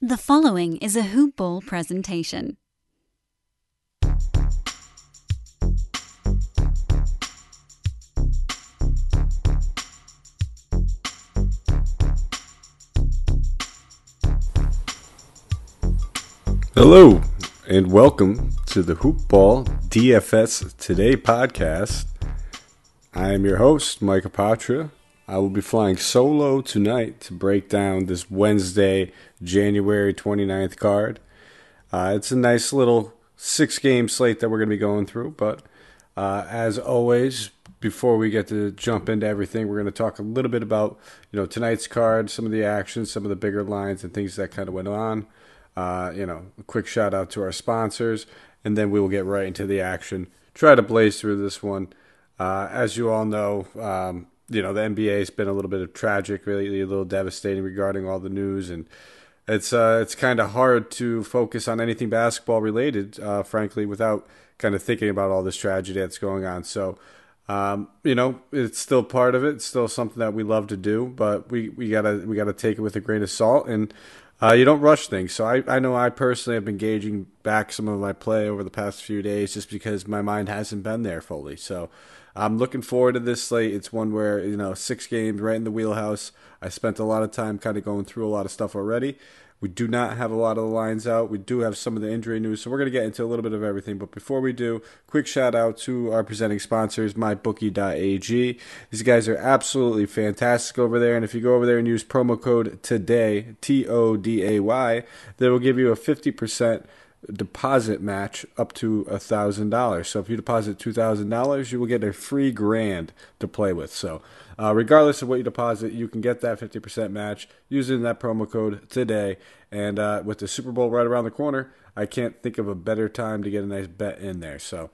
The following is a Hoop Ball presentation. Hello, and welcome to the Hoop Ball DFS Today podcast. I am your host, Mike Apotria. I will be flying solo tonight to break down this Wednesday, January 29th card. Uh, it's a nice little six game slate that we're going to be going through, but uh, as always, before we get to jump into everything, we're going to talk a little bit about you know tonight's card, some of the actions, some of the bigger lines, and things that kind of went on. Uh, you know, a quick shout out to our sponsors, and then we will get right into the action. Try to blaze through this one. Uh, as you all know, um, you know the NBA has been a little bit of tragic, really a little devastating regarding all the news, and it's uh, it's kind of hard to focus on anything basketball related, uh, frankly, without kind of thinking about all this tragedy that's going on. So. Um, you know, it's still part of it. It's still something that we love to do, but we, we gotta we gotta take it with a grain of salt. And uh, you don't rush things. So I, I know I personally have been gauging back some of my play over the past few days just because my mind hasn't been there fully. So I'm looking forward to this slate. It's one where, you know, six games right in the wheelhouse. I spent a lot of time kind of going through a lot of stuff already. We do not have a lot of the lines out. We do have some of the injury news, so we're going to get into a little bit of everything. But before we do, quick shout out to our presenting sponsors, mybookie.ag. These guys are absolutely fantastic over there. And if you go over there and use promo code TODAY, T O D A Y, they will give you a 50% deposit match up to a thousand dollars. So if you deposit two thousand dollars, you will get a free grand to play with. So uh, regardless of what you deposit, you can get that fifty percent match using that promo code today. And uh, with the Super Bowl right around the corner, I can't think of a better time to get a nice bet in there. So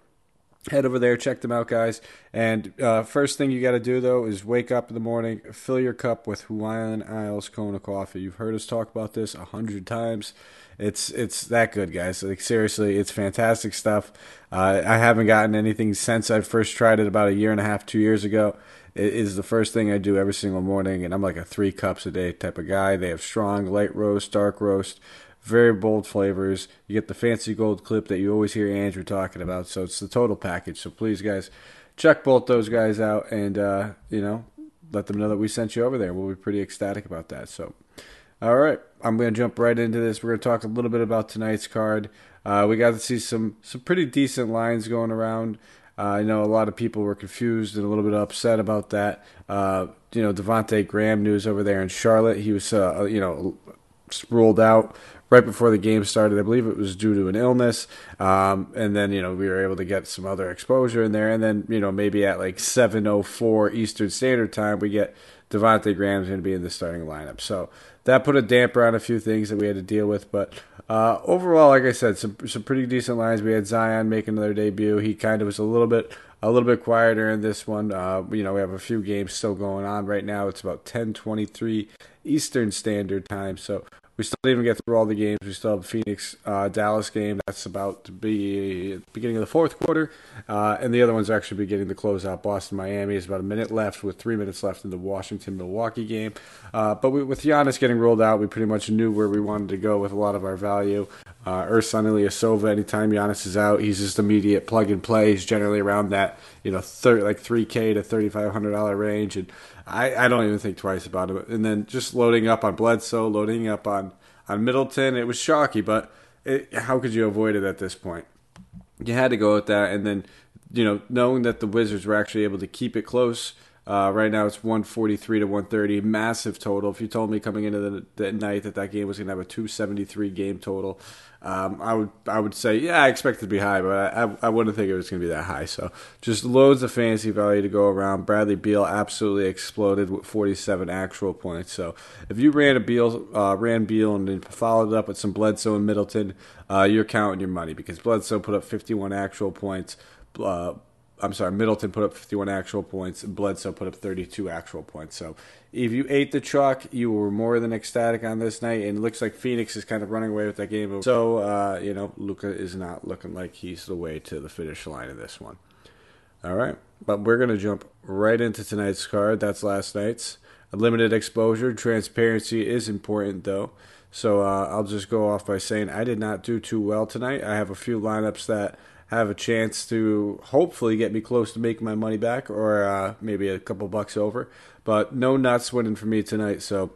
head over there, check them out, guys. And uh, first thing you got to do though is wake up in the morning, fill your cup with Hawaiian Isles Kona coffee. You've heard us talk about this a hundred times. It's it's that good, guys. Like seriously, it's fantastic stuff. Uh, I haven't gotten anything since I first tried it about a year and a half, two years ago. It is the first thing I do every single morning, and I'm like a three cups a day type of guy. They have strong, light roast, dark roast, very bold flavors. You get the fancy gold clip that you always hear Andrew talking about. So it's the total package. So please, guys, check both those guys out, and uh, you know, let them know that we sent you over there. We'll be pretty ecstatic about that. So. All right, I'm going to jump right into this. We're going to talk a little bit about tonight's card. Uh, we got to see some some pretty decent lines going around. Uh, I know a lot of people were confused and a little bit upset about that. Uh, you know, Devonte Graham news over there in Charlotte. He was, uh, you know, ruled out right before the game started. I believe it was due to an illness. Um, and then, you know, we were able to get some other exposure in there. And then, you know, maybe at like 7.04 Eastern Standard Time, we get Devonte Graham's going to be in the starting lineup. So that put a damper on a few things that we had to deal with. But uh, overall, like I said, some some pretty decent lines. We had Zion make another debut. He kind of was a little bit a little bit quieter in this one. Uh, you know, we have a few games still going on right now. It's about 10:23 Eastern Standard Time, so we still didn't even get through all the games. We still have Phoenix uh, Dallas game that's about to be beginning of the fourth quarter, uh, and the other one's actually beginning to close out. Boston Miami is about a minute left with three minutes left in the Washington Milwaukee game. Uh, but we, with Giannis getting rolled out, we pretty much knew where we wanted to go with a lot of our value. Uh, Ersan Ilyasova, anytime Giannis is out, he's just immediate plug and play. He's generally around that you know 30, like three K to thirty five hundred dollar range and I, I don't even think twice about it. And then just loading up on Bledsoe, loading up on, on Middleton, it was shocky, but it, how could you avoid it at this point? You had to go with that, and then you know knowing that the Wizards were actually able to keep it close. Uh, right now it's 143 to 130, massive total. If you told me coming into the, the night that that game was going to have a 273 game total, um, I would I would say yeah I expect it to be high, but I, I wouldn't think it was going to be that high. So just loads of fantasy value to go around. Bradley Beal absolutely exploded with 47 actual points. So if you ran a Beal uh, ran Beal and then followed it up with some Bledsoe and Middleton, uh, you're counting your money because Bledsoe put up 51 actual points. Uh, I'm sorry, Middleton put up 51 actual points, Bledsoe put up 32 actual points. So if you ate the truck, you were more than ecstatic on this night, and it looks like Phoenix is kind of running away with that game. So, uh, you know, Luka is not looking like he's the way to the finish line in this one. All right, but we're going to jump right into tonight's card. That's last night's. limited exposure. Transparency is important, though. So uh, I'll just go off by saying I did not do too well tonight. I have a few lineups that have a chance to hopefully get me close to making my money back or uh, maybe a couple bucks over. But no nuts winning for me tonight. So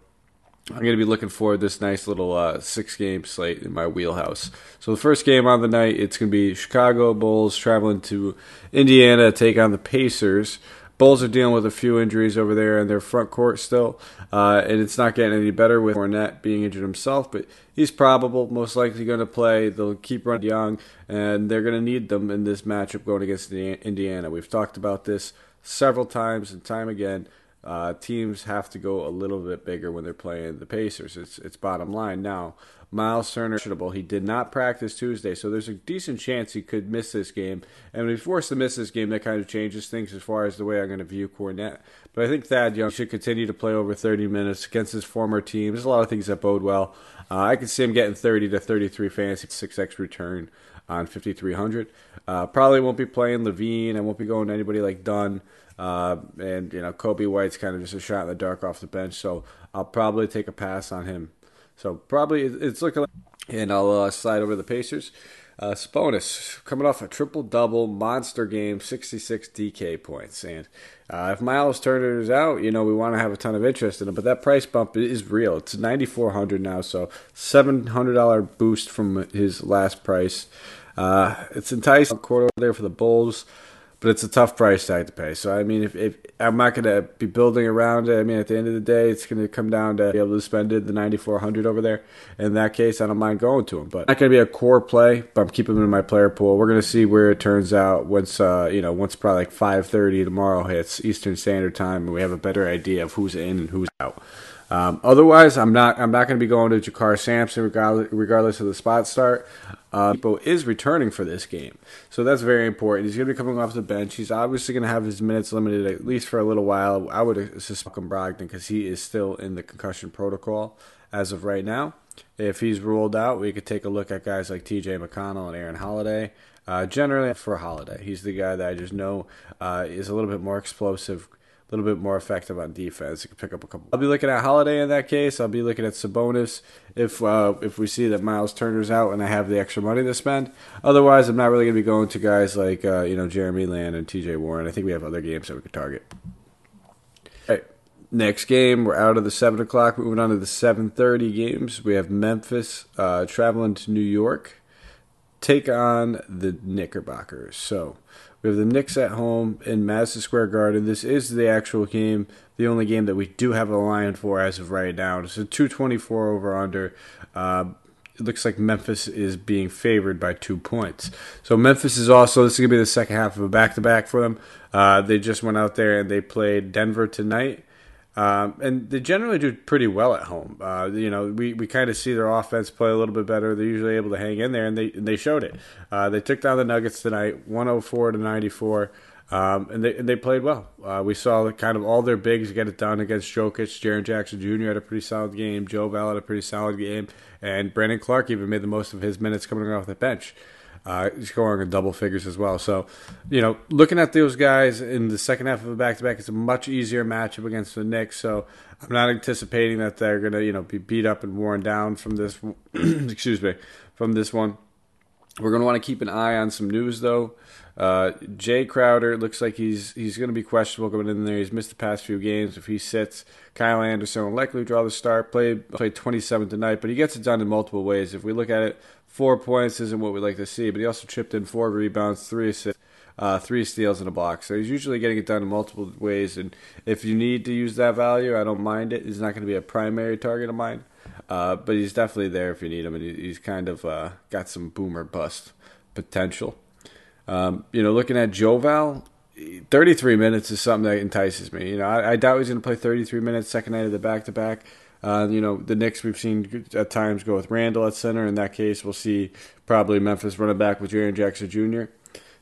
I'm going to be looking for this nice little uh, six game slate in my wheelhouse. So the first game on the night, it's going to be Chicago Bulls traveling to Indiana to take on the Pacers. Bulls are dealing with a few injuries over there in their front court still, uh, and it's not getting any better with Kornet being injured himself. But he's probable, most likely going to play. They'll keep running young, and they're going to need them in this matchup going against Indiana. We've talked about this several times and time again. Uh, teams have to go a little bit bigger when they're playing the Pacers. It's it's bottom line now. Miles Turner, he did not practice Tuesday, so there's a decent chance he could miss this game. And when he's forced to miss this game, that kind of changes things as far as the way I'm going to view Kornet. But I think Thad Young should continue to play over 30 minutes against his former team. There's a lot of things that bode well. Uh, I can see him getting 30 to 33 fantasy, 6x return on 5,300. Uh, probably won't be playing LaVine. I won't be going to anybody like Dunn. Uh, and, you know, Coby White's kind of just a shot in the dark off the bench. So I'll probably take a pass on him. So probably it's looking like, and I'll uh, slide over the Pacers. Uh, Sabonis coming off a triple double monster game, 66 DK points. And uh, if Miles Turner is out, you know, we want to have a ton of interest in him. But that price bump is real. It's 9400 now, so $700 boost from his last price. Uh, it's enticing quarter there for the Bulls but it's a tough price tag to pay. So I mean, if, if I'm not going to be building around it, I mean, at the end of the day, it's going to come down to be able to spend it the 9400 over there. In that case, I don't mind going to him, but not going to be a core play. But I'm keeping him in my player pool. We're going to see where it turns out once uh, you know once probably like 5:30 tomorrow hits Eastern Standard Time, and we have a better idea of who's in and who's out. Um, otherwise, I'm not. I'm not going to be going to JaKarr Sampson regardless, regardless of the spot start. Uh, is returning for this game, so that's very important. He's going to be coming off the bench. He's obviously going to have his minutes limited at least for a little while. I would suspect Brogdon because he is still in the concussion protocol as of right now. If he's ruled out, we could take a look at guys like T.J. McConnell and Aaron Holiday. Uh, generally, for Holiday, he's the guy that I just know uh, is a little bit more explosive a little bit more effective on defense. You can pick up a couple. I'll be looking at Holiday in that case. I'll be looking at Sabonis if uh, if we see that Miles Turner's out and I have the extra money to spend. Otherwise, I'm not really going to be going to guys like uh, you know Jeremy Lamb and T.J. Warren. I think we have other games that we could target. Next game, we're out of the seven o'clock. Moving on to the seven thirty games. We have Memphis uh, traveling to New York, take on the Knickerbockers. So we have the Knicks at home in Madison Square Garden. This is the actual game, the only game that we do have a line for as of right now. It's a 224 over under. Uh, it looks like Memphis is being favored by two points. So Memphis is also this is gonna be the second half of a back to back for them. Uh, they just went out there and they played Denver tonight. Um, and they generally do pretty well at home. Uh, you know, we, we kind of see their offense play a little bit better. They're usually able to hang in there, and they and they showed it. Uh, they took down the Nuggets tonight, 104 to 94, um, and they and they played well. Uh, we saw kind of all their bigs get it done against Jokic. Jaren Jackson Jr. had a pretty solid game. Joe Val had a pretty solid game, and Brandon Clarke even made the most of his minutes coming off the bench uh, scoring in double figures as well. So, you know, looking at those guys in the second half of a back to back, it's a much easier matchup against the Knicks. So, I'm not anticipating that they're going to, you know, be beat up and worn down from this. excuse me, from this one. We're going to want to keep an eye on some news though. Uh, Jae Crowder looks like he's he's going to be questionable coming in there. He's missed the past few games. If he sits, Kyle Anderson will likely draw the start. Played played 27 tonight, but he gets it done in multiple ways. If we look at it, four points isn't what we like to see, but he also chipped in four rebounds, three assists. Uh, three steals and a block. So he's usually getting it done in multiple ways. And if you need to use that value, I don't mind it. He's not going to be a primary target of mine, uh, but he's definitely there if you need him. And he's kind of uh, got some boomer bust potential. Um, you know, looking at Joval, 33 minutes is something that entices me. You know, I, I doubt he's going to play 33 minutes second night of the back to back. You know, the Knicks we've seen at times go with Randall at center. In that case, we'll see probably Memphis running back with Jaren Jackson Jr.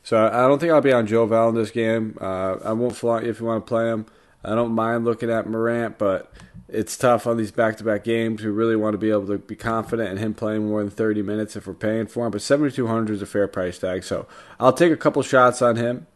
So I don't think I'll be on Joe Val in this game. Uh, I won't fly if you want to play him. I don't mind looking at Morant, but it's tough on these back-to-back games. We really want to be able to be confident in him playing more than 30 minutes if we're paying for him. But 7,200 is a fair price tag, so I'll take a couple shots on him.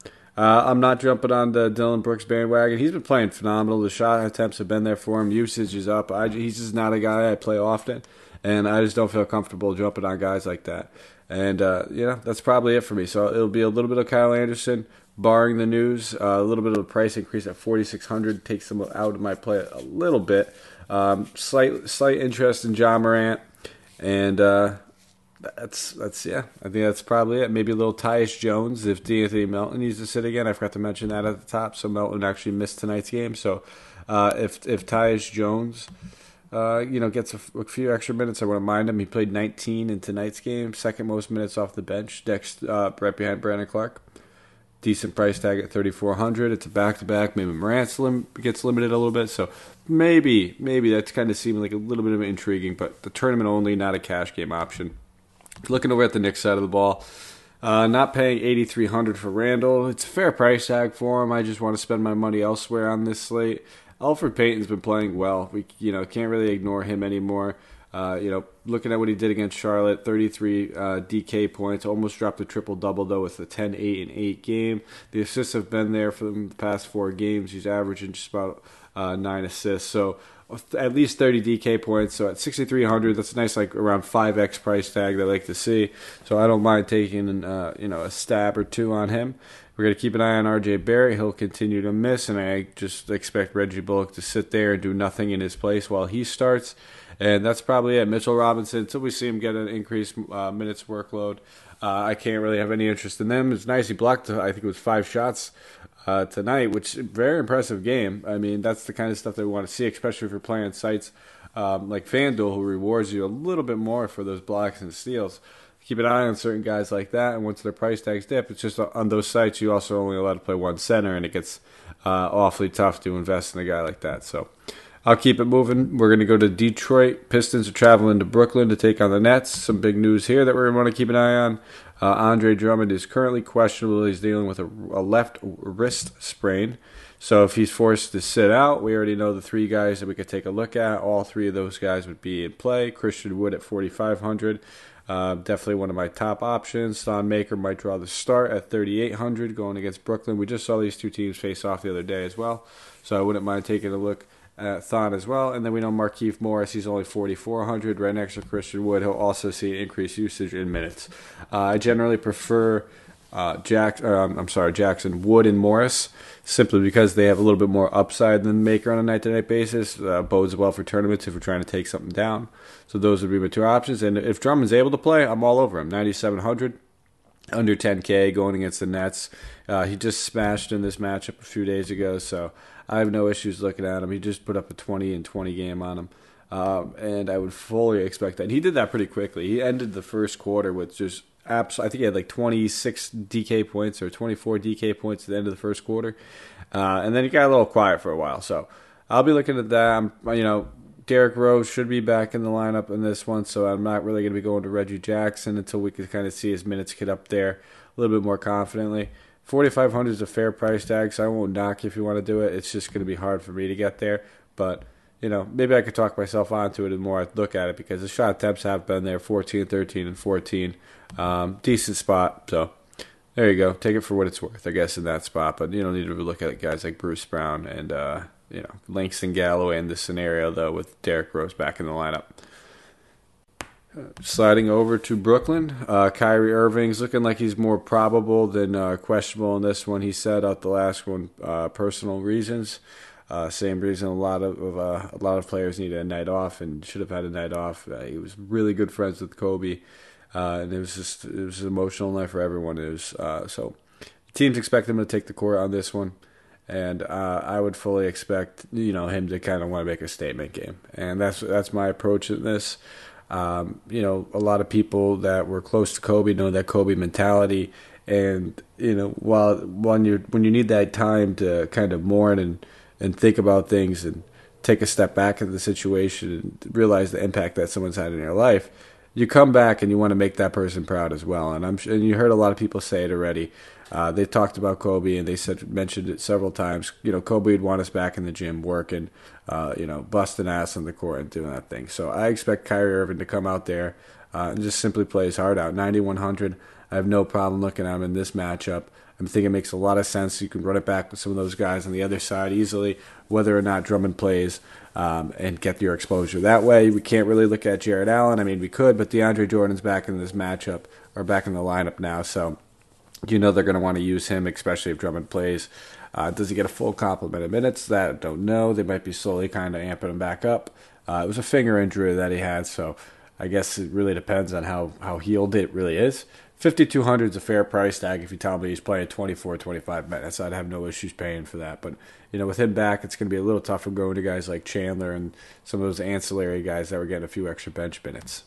Uh, I'm not jumping on the Dillon Brooks bandwagon. He's been playing phenomenal. The shot attempts have been there for him. Usage is up. I, he's just not a guy I play often, and I just don't feel comfortable jumping on guys like that. And uh, you know that's probably it for me. So it'll be a little bit of Kyle Anderson, barring the news. Uh, a little bit of a price increase at 4,600 takes him out of my play a little bit. Um, slight slight interest in Ja Morant, and uh, that's that's yeah. I think that's probably it. Maybe a little Tyus Jones if De'Anthony Melton needs to sit again. I forgot to mention that at the top. So Melton actually missed tonight's game. So uh, if if Tyus Jones, uh, you know, gets a, a, few extra minutes, I wouldn't mind him. He played 19 in tonight's game, second most minutes off the bench, next uh, right behind Brandon Clarke. Decent price tag at 3,400. It's a back to back. Maybe Morant lim- gets limited a little bit. So maybe, maybe that's kind of seeming like a little bit of intriguing, but the tournament only, not a cash game option. Looking over at the Knicks side of the ball, uh, not paying eighty three hundred for Randall. It's a fair price tag for him. I just want to spend my money elsewhere on this slate. Elfrid Payton's been playing well. We you know can't really ignore him anymore. Uh, you know, looking at what he did against Charlotte, 33 uh, DK points, almost dropped a triple double though with a 10, 8, and 8 game. The assists have been there for the past four games. He's averaging just about uh, nine assists. So at least 30 DK points. So at 6,300, that's a nice like around 5x price tag that I like to see. So I don't mind taking uh, you know a stab or two on him. We're going to keep an eye on RJ Barrett. He'll continue to miss, and I just expect Reggie Bullock to sit there and do nothing in his place while he starts. And that's probably it. Mitchell Robinson, until we see him get an increased uh, minutes workload, uh, I can't really have any interest in them. It's nice he blocked, I think it was five shots uh, tonight, which very impressive game. I mean, that's the kind of stuff that we want to see, especially if you're playing sites um, like FanDuel, who rewards you a little bit more for those blocks and steals. Keep an eye on certain guys like that, and once their price tags dip, it's just on those sites you also only allowed to play one center, and it gets uh, awfully tough to invest in a guy like that. So. I'll keep it moving. We're going to go to Detroit. Pistons are traveling to Brooklyn to take on the Nets. Some big news here that we're going to want to keep an eye on. Uh, Andre Drummond is currently questionable. He's dealing with a, a, left wrist sprain. So if he's forced to sit out, we already know the three guys that we could take a look at. All three of those guys would be in play. Christian Wood at 4,500. Uh, definitely one of my top options. Thon Maker might draw the start at 3,800 going against Brooklyn. We just saw these two teams face off the other day as well. So I wouldn't mind taking a look at Thon as well. And then we know Markieff Morris, he's only 4,400 right next to Christian Wood. He'll also see increased usage in minutes. Uh, I generally prefer uh, Jack, um, I'm sorry, Jackson, Wood, and Morris simply because they have a little bit more upside than Maker on a night to night basis. Uh, bodes well for tournaments if we're trying to take something down. So those would be my two options. And if Drummond's able to play, I'm all over him. 9,700 under 10K going against the Nets. Uh, he just smashed in this matchup a few days ago, so I have no issues looking at him. He just put up a 20 and 20 game on him. Um, and I would fully expect that. He did that pretty quickly. He ended the first quarter with just abs- I think he had like 26 DK points or 24 DK points at the end of the first quarter. Uh, and then he got a little quiet for a while. So I'll be looking at that. I'm, you know, Derrick Rose should be back in the lineup in this one, so I'm not really going to be going to Reggie Jackson until we can kind of see his minutes get up there a little bit more confidently. 4500 is a fair price tag, so I won't knock if you want to do it. It's just going to be hard for me to get there, but you know, maybe I could talk myself onto it the more I look at it because the shot attempts have been there 14, 13, and 14. Um, decent spot, so there you go. Take it for what it's worth, I guess, in that spot. But you don't need to look at it, guys like Bruce Brown and uh, you know Langston Galloway in this scenario though, with Derrick Rose back in the lineup. Sliding over to Brooklyn, uh, Kyrie Irving's looking like he's more probable than uh, questionable in this one. He said out the last one, uh, personal reasons. Uh, same reason a lot of, of uh, a lot of players need a night off and should have had a night off. Uh, he was really good friends with Kobe, and it was just it was an emotional night for everyone. It was so teams expect him to take the court on this one and uh, I would fully expect you know him to kind of want to make a statement game, and that's that's my approach in this. Um, you know, a lot of people that were close to Kobe know that Kobe mentality, and you know, while when you when you need that time to kind of mourn and and think about things and take a step back in the situation and realize the impact that someone's had in your life, you come back and you want to make that person proud as well. And I'm and you heard a lot of people say it already. Uh, they talked about Kobe and they said mentioned it several times. You know, Kobe would want us back in the gym working, uh, you know, busting ass on the court and doing that thing. So I expect Kyrie Irving to come out there uh, and just simply play his heart out. 9100. I have no problem looking at him in this matchup I think it makes a lot of sense. You can run it back with some of those guys on the other side easily, whether or not Drummond plays, um, and get your exposure that way. We can't really look at Jarrett Allen. I mean, we could, but DeAndre Jordan's back in this matchup or back in the lineup now, so you know they're going to want to use him, especially if Drummond plays. Uh, does he get a full complement of minutes? That I don't know. They might be slowly kind of amping him back up. Uh, it was a finger injury that he had, so I guess it really depends on how, how healed it really is. 5200 is a fair price tag if you tell me he's playing 24 25 minutes i'd have no issues paying for that but you know with him back it's going to be a little tougher going to guys like chandler and some of those ancillary guys that were getting a few extra bench minutes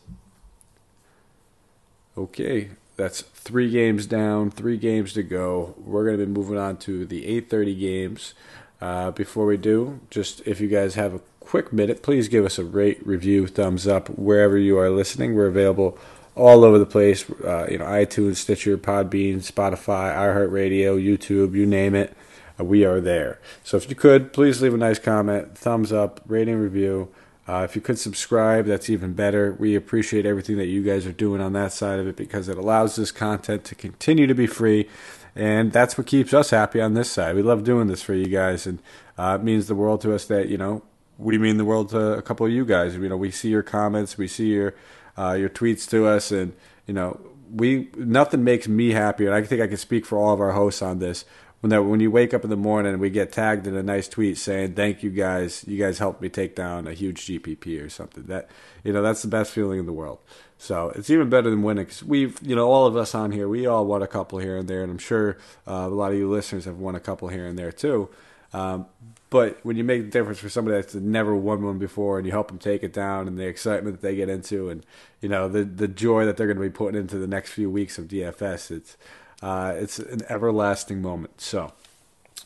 okay that's three games down three games to go we're going to be moving on to the 830 games uh, before we do just if you guys have a quick minute please give us a rate review thumbs up wherever you are listening we're available all over the place. Uh, you know, iTunes, Stitcher, Podbean, Spotify, iHeartRadio, YouTube, you name it. Uh, we are there. So if you could, please leave a nice comment, thumbs up, rating, review. Uh, if you could subscribe, that's even better. We appreciate everything that you guys are doing on that side of it because it allows this content to continue to be free. And that's what keeps us happy on this side. We love doing this for you guys, and uh, it means the world to us that, you know, we mean the world to a couple of you guys. You know, we see your comments, we see your uh, your tweets to us, and you know, we nothing makes me happier. And I think I can speak for all of our hosts on this. When that when you wake up in the morning we get tagged in a nice tweet saying thank you guys, you guys helped me take down a huge GPP or something. That you know that's the best feeling in the world. So it's even better than winning because we've, you know, all of us on here, we all won a couple here and there, and I'm sure uh, a lot of you listeners have won a couple here and there too. Um, but when you make the difference for somebody that's never won one before, and you help them take it down, and the excitement that they get into, and you know the the joy that they're going to be putting into the next few weeks of DFS, it's uh, it's an everlasting moment. So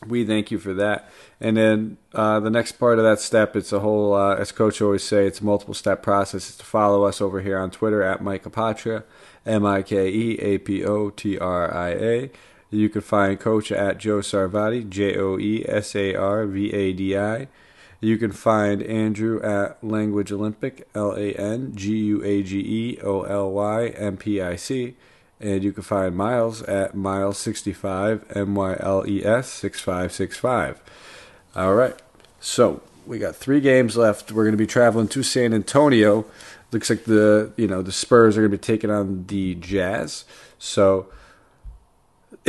we thank you for that. And then uh, the next part of that step, it's a whole, uh, as Coach always say, it's a multiple step process. It's to follow us over here on Twitter at Mike Apotria, M I K E A P O T R I A. You can find Coach at Joe Sarvadi, J O E S A R V A D I. You can find Andrew at Language Olympic, L A N G U A G E O L Y M P I C. And you can find Miles at Miles65, M Y L E S 6565. All right. So we got three games left. We're going to be traveling to San Antonio. Looks like the you know the Spurs are going to be taking on the Jazz. So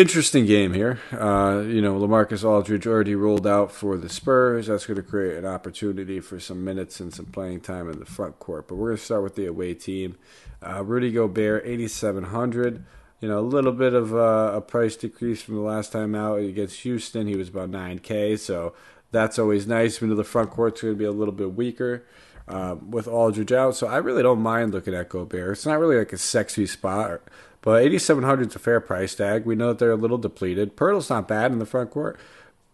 interesting game here. Uh, you know, Lamarcus Aldridge already rolled out for the Spurs. That's going to create an opportunity for some minutes and some playing time in the front court. But we're going to start with the away team. Uh, Rudy Gobert, 8,700. You know, a little bit of uh, a price decrease from the last time out against Houston. He was about 9K, so that's always nice. Even though the front court's going to be a little bit weaker. Uh, with Aldridge out, so I really don't mind looking at Gobert. It's not really like a sexy spot, but 8,700 is a fair price tag. We know that they're a little depleted. Poeltl's not bad in the front court,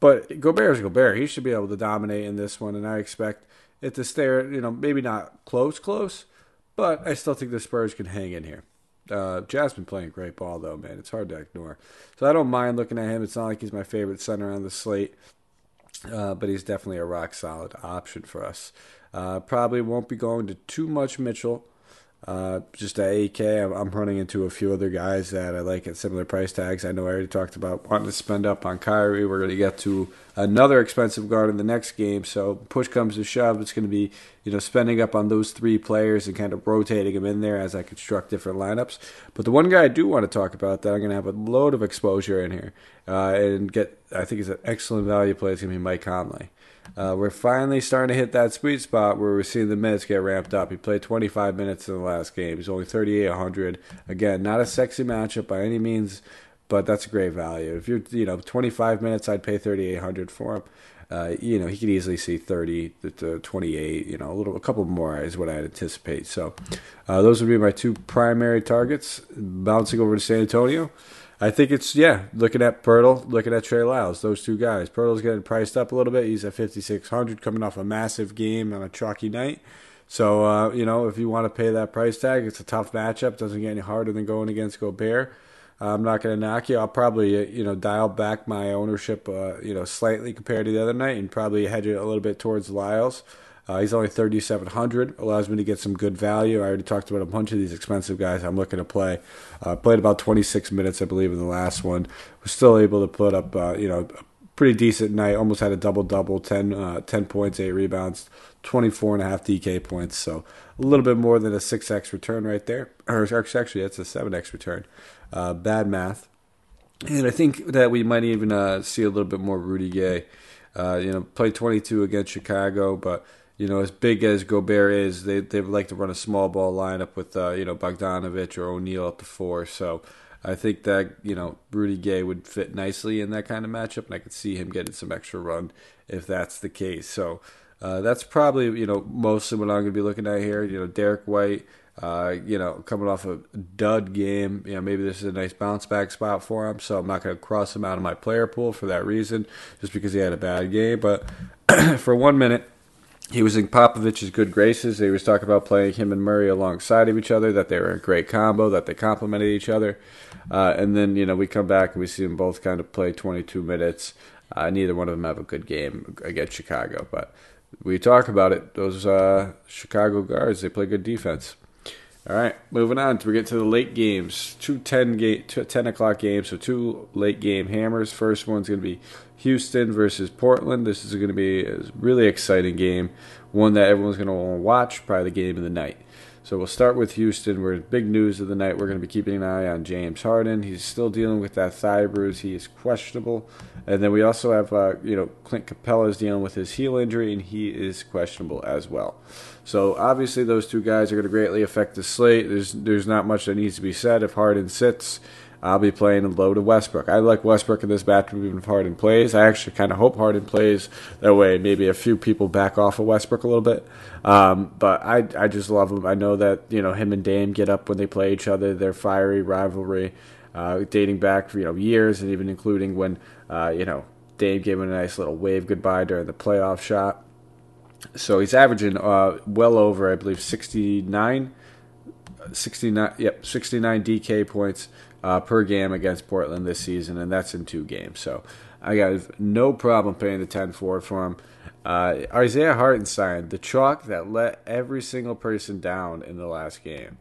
but Gobert is Gobert. He should be able to dominate in this one, and I expect it to stay, you know, maybe not close, close, but I still think the Spurs can hang in here. Uh, Jasmine playing great ball though, man. It's hard to ignore. So I don't mind looking at him. It's not like he's my favorite center on the slate, uh, but he's definitely a rock solid option for us. Uh, probably won't be going to too much Mitchell. Uh, just at 8K, I'm, I'm, running into a few other guys that I like at similar price tags. I know I already talked about wanting to spend up on Kyrie. We're going to get to another expensive guard in the next game. So push comes to shove, it's going to be you know spending up on those three players and kind of rotating them in there as I construct different lineups. But the one guy I do want to talk about that I'm going to have a load of exposure in here uh, and get, I think is an excellent value play is going to be Mike Conley. Uh, we're finally starting to hit that sweet spot where we're seeing the minutes get ramped up. He played 25 minutes in the last game. He's only 3,800. Again, not a sexy matchup by any means, but that's a great value. If you're, you know, 25 minutes, I'd pay 3,800 for him. Uh, you know, he could easily see 30 to 28, you know, a little, a couple more is what I'd anticipate. So, uh, those would be my two primary targets. Bouncing over to San Antonio. I think it's yeah. Looking at Poeltl, looking at Trey Lyles, those two guys. Poeltl's getting priced up a little bit. He's at fifty six hundred, coming off a massive game on a chalky night. So uh, you know, if you want to pay that price tag, it's a tough matchup. Doesn't get any harder than going against Gobert. I'm not going to knock you. I'll probably uh, you know dial back my ownership uh, you know slightly compared to the other night, and probably hedge it a little bit towards Lyles. Uh, he's only 3,700, allows me to get some good value. I already talked about a bunch of these expensive guys I'm looking to play. Uh, played about 26 minutes, I believe, in the last one. Was still able to put up, uh, you know, a pretty decent night. Almost had a double double, 10, uh, 10 points, 8 rebounds, 24 and a half DK points. So a little bit more than a 6x return right there. Or actually, that's a 7x return. Uh, bad math. And I think that we might even uh, see a little bit more Rudy Gay. You know, played 22 against Chicago, but you know, as big as Gobert is, they they would like to run a small ball lineup with uh, you know Bogdanovich or O'Neale at the four. So I think that you know Rudy Gay would fit nicely in that kind of matchup, and I could see him getting some extra run if that's the case. So uh, that's probably you know mostly what I'm going to be looking at here. You know, Derrick White. Uh, you know, coming off a dud game, you know, maybe this is a nice bounce back spot for him. So I'm not going to cross him out of my player pool for that reason, just because he had a bad game. But for one minute, he was in Popovich's good graces. He was talking about playing him and Murray alongside of each other, that they were a great combo, that they complemented each other. Uh, and then, you know, we come back and we see them both kind of play 22 minutes. Uh, neither one of them have a good game against Chicago. But we talk about it. Those uh, Chicago guards, they play good defense. All right, moving on. We get to the late games. Two 10, game, two 10 o'clock games, so two late game hammers. First one's going to be Houston versus Portland. This is going to be a really exciting game, one that everyone's going to want to watch, probably the game of the night. So we'll start with Houston. We're big news of the night. We're going to be keeping an eye on James Harden. He's still dealing with that thigh bruise. He is questionable. And then we also have, uh, you know, Clint Capela is dealing with his heel injury, and he is questionable as well. So obviously those two guys are going to greatly affect the slate. There's there's not much that needs to be said. If Harden sits, I'll be playing low to Westbrook. I like Westbrook in this matchup even if Harden plays. I actually kind of hope Harden plays. That way, maybe a few people back off of Westbrook a little bit. Um, but I I just love him. I know that you know him and Dame get up when they play each other. Their fiery rivalry, uh, dating back you know years, and even including when uh, you know Dame gave him a nice little wave goodbye during the playoff shot. So he's averaging uh, well over, I believe, 69, 69, yep, 69 DK points uh, per game against Portland this season, and that's in two games. So I got no problem paying the 10 for him. Uh, Isaiah Hartenstein, the chalk that let every single person down in the last game.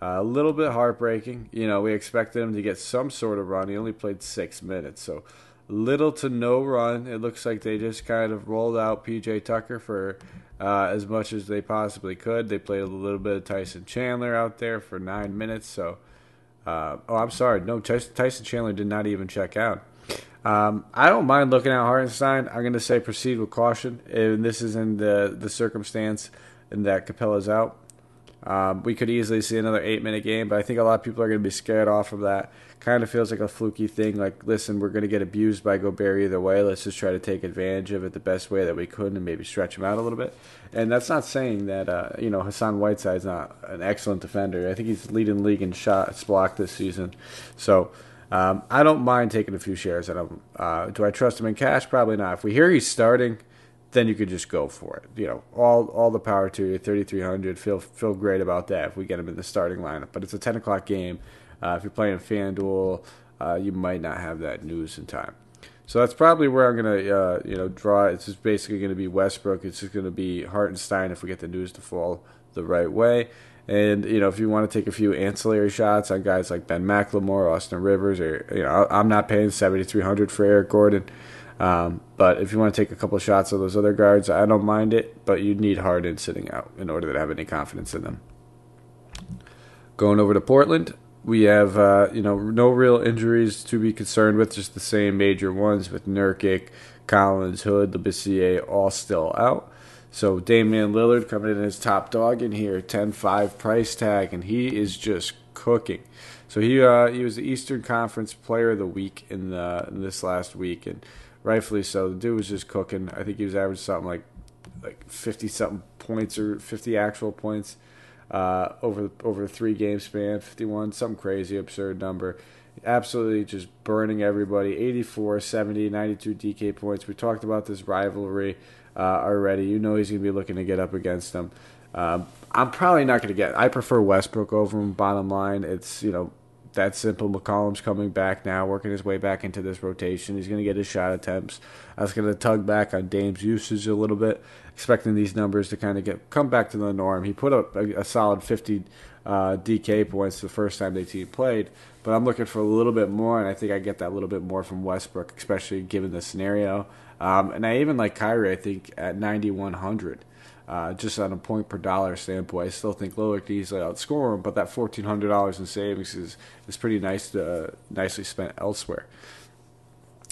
Uh, a little bit heartbreaking. You know, we expected him to get some sort of run. He only played six minutes, so little to no run. It looks like they just kind of rolled out PJ Tucker for uh, as much as they possibly could. They played a little bit of Tyson Chandler out there for nine minutes. So, uh, oh, I'm sorry, no, Tyson Chandler did not even check out. Um, I don't mind looking at Hartenstein. I'm going to say proceed with caution, and this is in the the circumstance in that Capela's out. Um, we could easily see another eight minute game, but I think a lot of people are going to be scared off of that. Kind of feels like a fluky thing. Like, listen, we're going to get abused by Gobert either way. Let's just try to take advantage of it the best way that we could and maybe stretch him out a little bit. And that's not saying that, uh, you know, Hassan Whiteside's not an excellent defender. I think he's leading league in shots blocked this season. So, um, I don't mind taking a few shares at him. Uh, do I trust him in cash? Probably not. If we hear he's starting, then you could just go for it. You know, all all the power to you. Thirty three hundred. Feel feel great about that if we get him in the starting lineup. But it's a ten o'clock game. Uh, if you're playing FanDuel, uh, you might not have that news in time. So that's probably where I'm gonna uh, you know draw. It's just basically to be Westbrook. It's just to be Hartenstein if we get the news to fall the right way. And you know, if you want to take a few ancillary shots on guys like Ben McLemore, Austin Rivers, or you know, I'm not paying 7,300 for Eric Gordon. Um, but if you want to take a couple shots of those other guards, I don't mind it. But you need Harden sitting out in order to have any confidence in them. Going over to Portland, we have uh, you know no real injuries to be concerned with, just the same major ones with Nurkic, Collins, Hood, Labissiere all still out. So Damian Lillard coming in as top dog in here, 10-5 price tag, and he is just cooking. So he uh, he was the Eastern Conference Player of the Week in, the, in this last week, and rightfully so. The dude was just cooking. I think he was averaging something like like fifty something points or fifty actual points uh, over over three game span, fifty one, some crazy absurd number. Absolutely just burning everybody. 84, 70, 92 DK points. We talked about this rivalry uh, already. You know he's going to be looking to get up against them. Um, I'm probably not going to get. I prefer Westbrook over him. Bottom line, it's you know that simple. McCollum's coming back now, working his way back into this rotation. He's going to get his shot attempts. Was going to tug back on Dame's usage a little bit, expecting these numbers to kind of get come back to the norm. He put up a, a solid 50 uh, DK points the first time they team played, but I'm looking for a little bit more, and I think I get that little bit more from Westbrook, especially given the scenario. Um, and I even like Kyrie, I think, at 9,100. Uh, just on a point per dollar standpoint, I still think Lillard could easily outscore him, but that fourteen hundred dollars in savings is is pretty nice, to, uh, nicely spent elsewhere.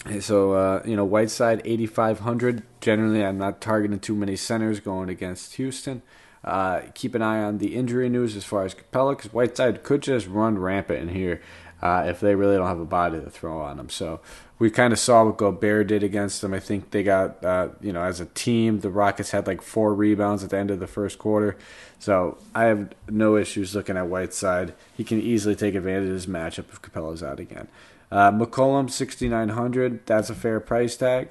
And so uh, you know, Whiteside eighty five hundred. Generally, I'm not targeting too many centers going against Houston. Uh, keep an eye on the injury news as far as Capela, because Whiteside could just run rampant in here uh, if they really don't have a body to throw on them. So we kind of saw what Gobert did against them. I think they got, uh, you know, as a team, the Rockets had like four rebounds at the end of the first quarter. So I have no issues looking at Whiteside. He can easily take advantage of his matchup if Capela's out again. Uh, McCollum, 6,900. That's a fair price tag.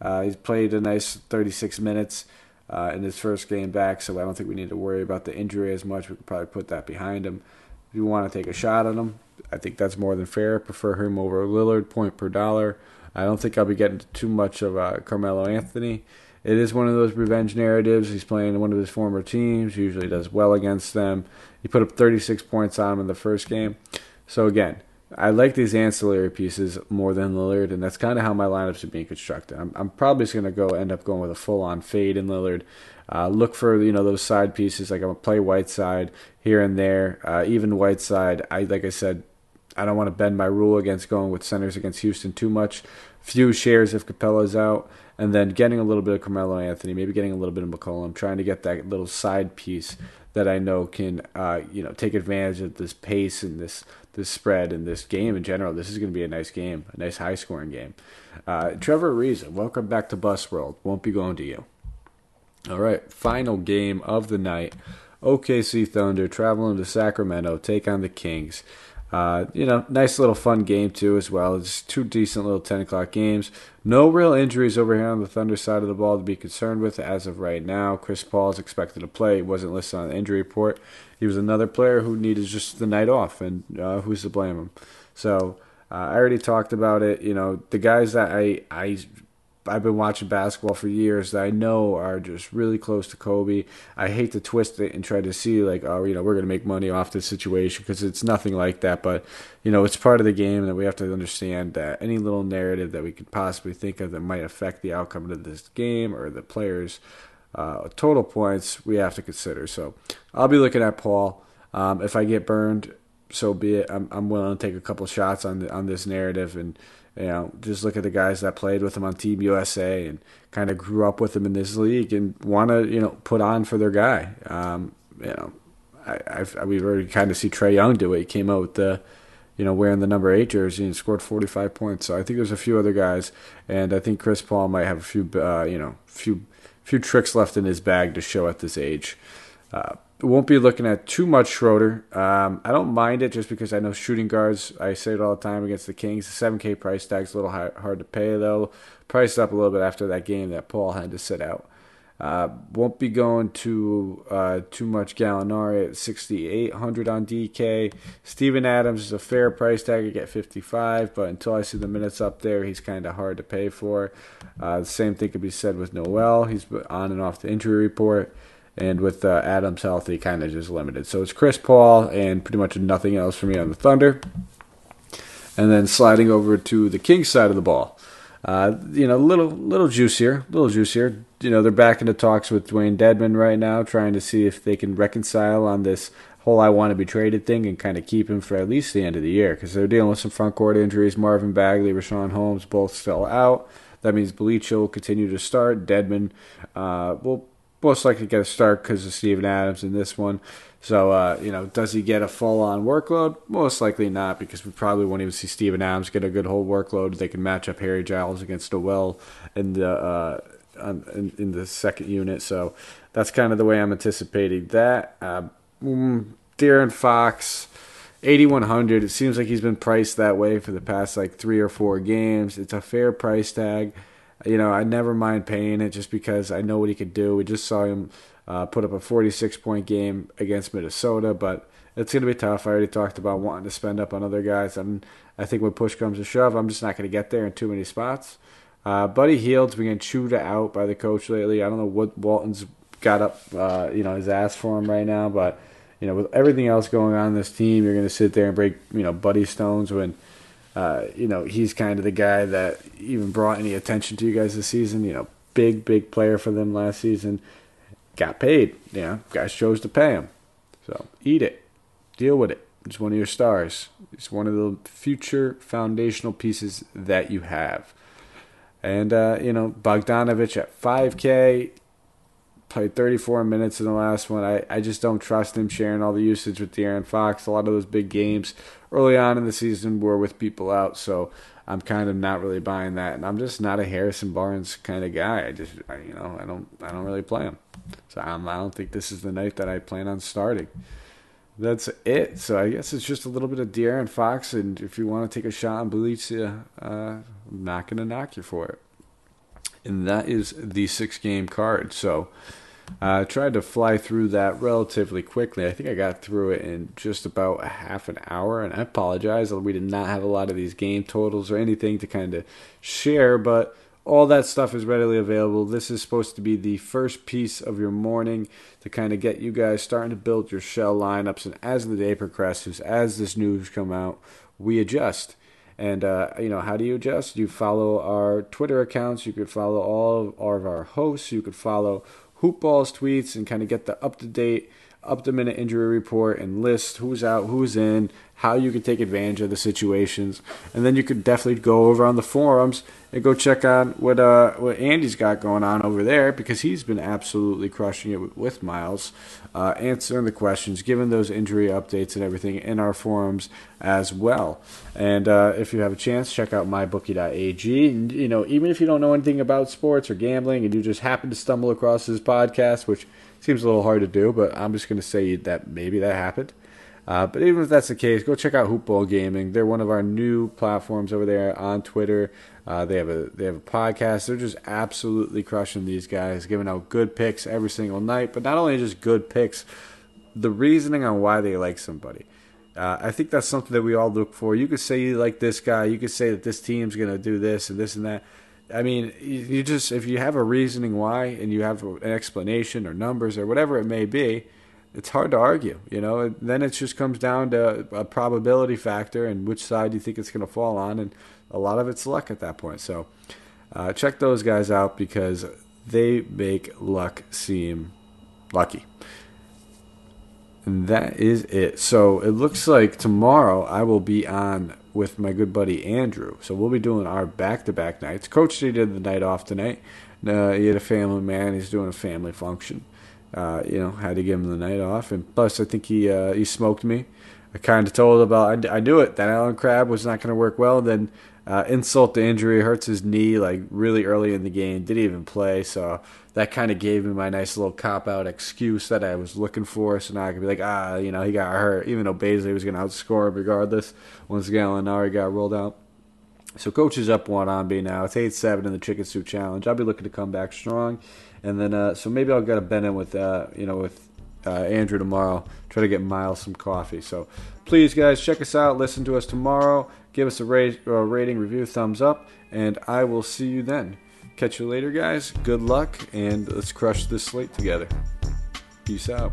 Uh, he's played a nice 36 minutes uh, in his first game back, so I don't think we need to worry about the injury as much. We could probably put that behind him. If you want to take a shot at him, I think that's more than fair. Prefer him over Lillard, point per dollar. I don't think I'll be getting too much of uh, Carmelo Anthony. It is one of those revenge narratives. He's playing one of his former teams. Usually does well against them. He put up 36 points on him in the first game. So again, I like these ancillary pieces more than Lillard, and that's kind of how my lineups are being constructed. I'm, I'm probably just going to go end up going with a full-on fade in Lillard. Uh, look for you know those side pieces like I'm gonna play Whiteside here and there. Uh, even Whiteside, I like I said, I don't want to bend my rule against going with centers against Houston too much. Few shares if Capela's out, and then getting a little bit of Carmelo Anthony, maybe getting a little bit of McCollum, trying to get that little side piece that I know can uh, you know take advantage of this pace and this this spread and this game in general. This is going to be a nice game, a nice high scoring game. Uh, Trevor Ariza, welcome back to Bus World. Won't be going to you. All right, final game of the night. OKC Thunder traveling to Sacramento, take on the Kings. Uh, you know, nice little fun game too as well. It's two decent little ten o'clock games. No real injuries over here on the Thunder side of the ball to be concerned with as of right now. Chris Paul is expected to play. He wasn't listed on the injury report. He was another player who needed just the night off, and uh, who's to blame him? So uh, I already talked about it. You know, the guys that I I I've been watching basketball for years that I know are just really close to Kobe. I hate to twist it and try to see like, oh, you know, we're going to make money off this situation because it's nothing like that. But you know, it's part of the game that we have to understand that any little narrative that we could possibly think of that might affect the outcome of this game or the players' uh, total points, we have to consider. So I'll be looking at Paul. Um, if I get burned, so be it. I'm, I'm willing to take a couple shots on the, on this narrative and you know, just look at the guys that played with him on Team USA and kind of grew up with him in this league and want to, you know, put on for their guy. Um, you know, I, I've, we've already kind of see Trae Young do it. He came out with the, you know, wearing the number eight jersey and scored 45 points. So I think there's a few other guys, and I think Chris Paul might have a few, uh, you know, few, few tricks left in his bag to show at this age. Uh, won't be looking at too much Schroeder. Um, I don't mind it just because I know shooting guards. I say it all the time against the Kings. The 7K price tag's a little high, hard to pay though. Priced up a little bit after that game that Paul had to sit out. Uh, won't be going to uh, too much Gallinari at 6,800 on DK. Steven Adams is a fair price tag. I get 55, but until I see the minutes up there, he's kind of hard to pay for. Uh, the same thing could be said with Noel. He's on and off the injury report and with uh, Adams healthy, kind of just limited. So it's Chris Paul and pretty much nothing else for me on the Thunder. And then sliding over to the Kings side of the ball, uh, you know, little little juicier, a little juicier. You know, they're back into talks with Dewayne Dedmon right now, trying to see if they can reconcile on this whole "I want to be traded" thing and kind of keep him for at least the end of the year because they're dealing with some front court injuries. Marvin Bagley, Richaun Holmes, both still out. That means Bjelica will continue to start. Dedmon uh, will most likely get a start because of Steven Adams in this one. So, uh, you know, does he get a full on workload? Most likely not, because we probably won't even see Steven Adams get a good whole workload. They can match up Harry Giles against Noel in the uh, in, in, the second unit. So that's kind of the way I'm anticipating that. Uh, mm, De'Aaron Fox, 8100. It seems like he's been priced that way for the past like three or four games. It's a fair price tag. You know, I never mind paying it just because I know what he could do. We just saw him uh, put up a 46 point game against Minnesota, but it's going to be tough. I already talked about wanting to spend up on other guys, and I think when push comes to shove, I'm just not going to get there in too many spots. Uh, Buddy Hield's been chewed out by the coach lately. I don't know what Walton's got up, uh, you know, his ass for him right now, but you know, with everything else going on in this team, you're going to sit there and break, you know, Buddy Stones when, uh, you know, he's kind of the guy that even brought any attention to you guys this season. You know, big, big player for them last season. Got paid. You know, guys chose to pay him. So eat it. Deal with it. It's one of your stars. It's one of the future foundational pieces that you have. And, uh, you know, Bogdanovich at 5K, played 34 minutes in the last one. I, I just don't trust him sharing all the usage with De'Aaron Fox. A lot of those big games early on in the season were with people out, so I'm kind of not really buying that. And I'm just not a Harrison Barnes kind of guy. I just, I, you know, I don't, I don't really play him. So I'm, I don't think this is the night that I plan on starting. That's it. So I guess it's just a little bit of De'Aaron Fox, and if you want to take a shot on Bjelica, uh, I'm not going to knock you for it and that is the six game card. So I uh, tried to fly through that relatively quickly. I think I got through it in just about a half an hour, and I apologize. We did not have a lot of these game totals or anything to kind of share, but all that stuff is readily available. This is supposed to be the first piece of your morning to kind of get you guys starting to build your shell lineups. And as the day progresses, as this news come out, we adjust. And uh, you know, how do you adjust? You follow our Twitter accounts. You could follow all of, all of our hosts. You could follow Hoopball's tweets and kind of get the up to date, up to minute injury report and list who's out, who's in, how you can take advantage of the situations, and then you could definitely go over on the forums and go check out what uh, what Andy's got going on over there because he's been absolutely crushing it with, Miles, uh, answering the questions, giving those injury updates and everything in our forums as well. And uh, if you have a chance, check out mybookie.ag. And you know, even if you don't know anything about sports or gambling, and you just happen to stumble across this podcast, which seems a little hard to do, but I'm just going to say that maybe that happened. Uh, but even if that's the case, go check out Hoopball Gaming. They're one of our new platforms over there on Twitter. Uh, they have a they have a podcast. They're just absolutely crushing these guys, giving out good picks every single night. But not only just good picks, the reasoning on why they like somebody. Uh, I think that's something that we all look for. You could say you like this guy. You could say that this team's going to do this and this and that. I mean, you just if you have a reasoning why and you have an explanation or numbers or whatever it may be, it's hard to argue. You know, then it just comes down to a probability factor and which side you think it's going to fall on, and a lot of it's luck at that point. So uh, check those guys out because they make luck seem lucky. And that is it. So it looks like tomorrow I will be on with my good buddy Andrew. So we'll be doing our back-to-back nights. Coach did the night off tonight. Uh, he had a family man. He's doing a family function uh, you know, had to give him the night off. And plus, I think he uh, he smoked me. I kind of told about I, I knew it that Allen Crabbe was not going to work well. Then uh, insult to injury, hurts his knee like really early in the game. Didn't even play, so that kind of gave me my nice little cop out excuse that I was looking for. So now I could be like, ah, you know, he got hurt, even though Bazley was going to outscore him regardless. Once Gallinari got rolled out. So coach is up one on me now. It's eight seven in the chicken soup challenge. I'll be looking to come back strong and then uh, so maybe I'll get a bend in with uh, you know with uh, Andrew tomorrow. Try to get Miles some coffee. So please, guys, check us out. Listen to us tomorrow. Give us a rating, review, thumbs up, and I will see you then. Catch you later, guys. Good luck, and let's crush this slate together. Peace out.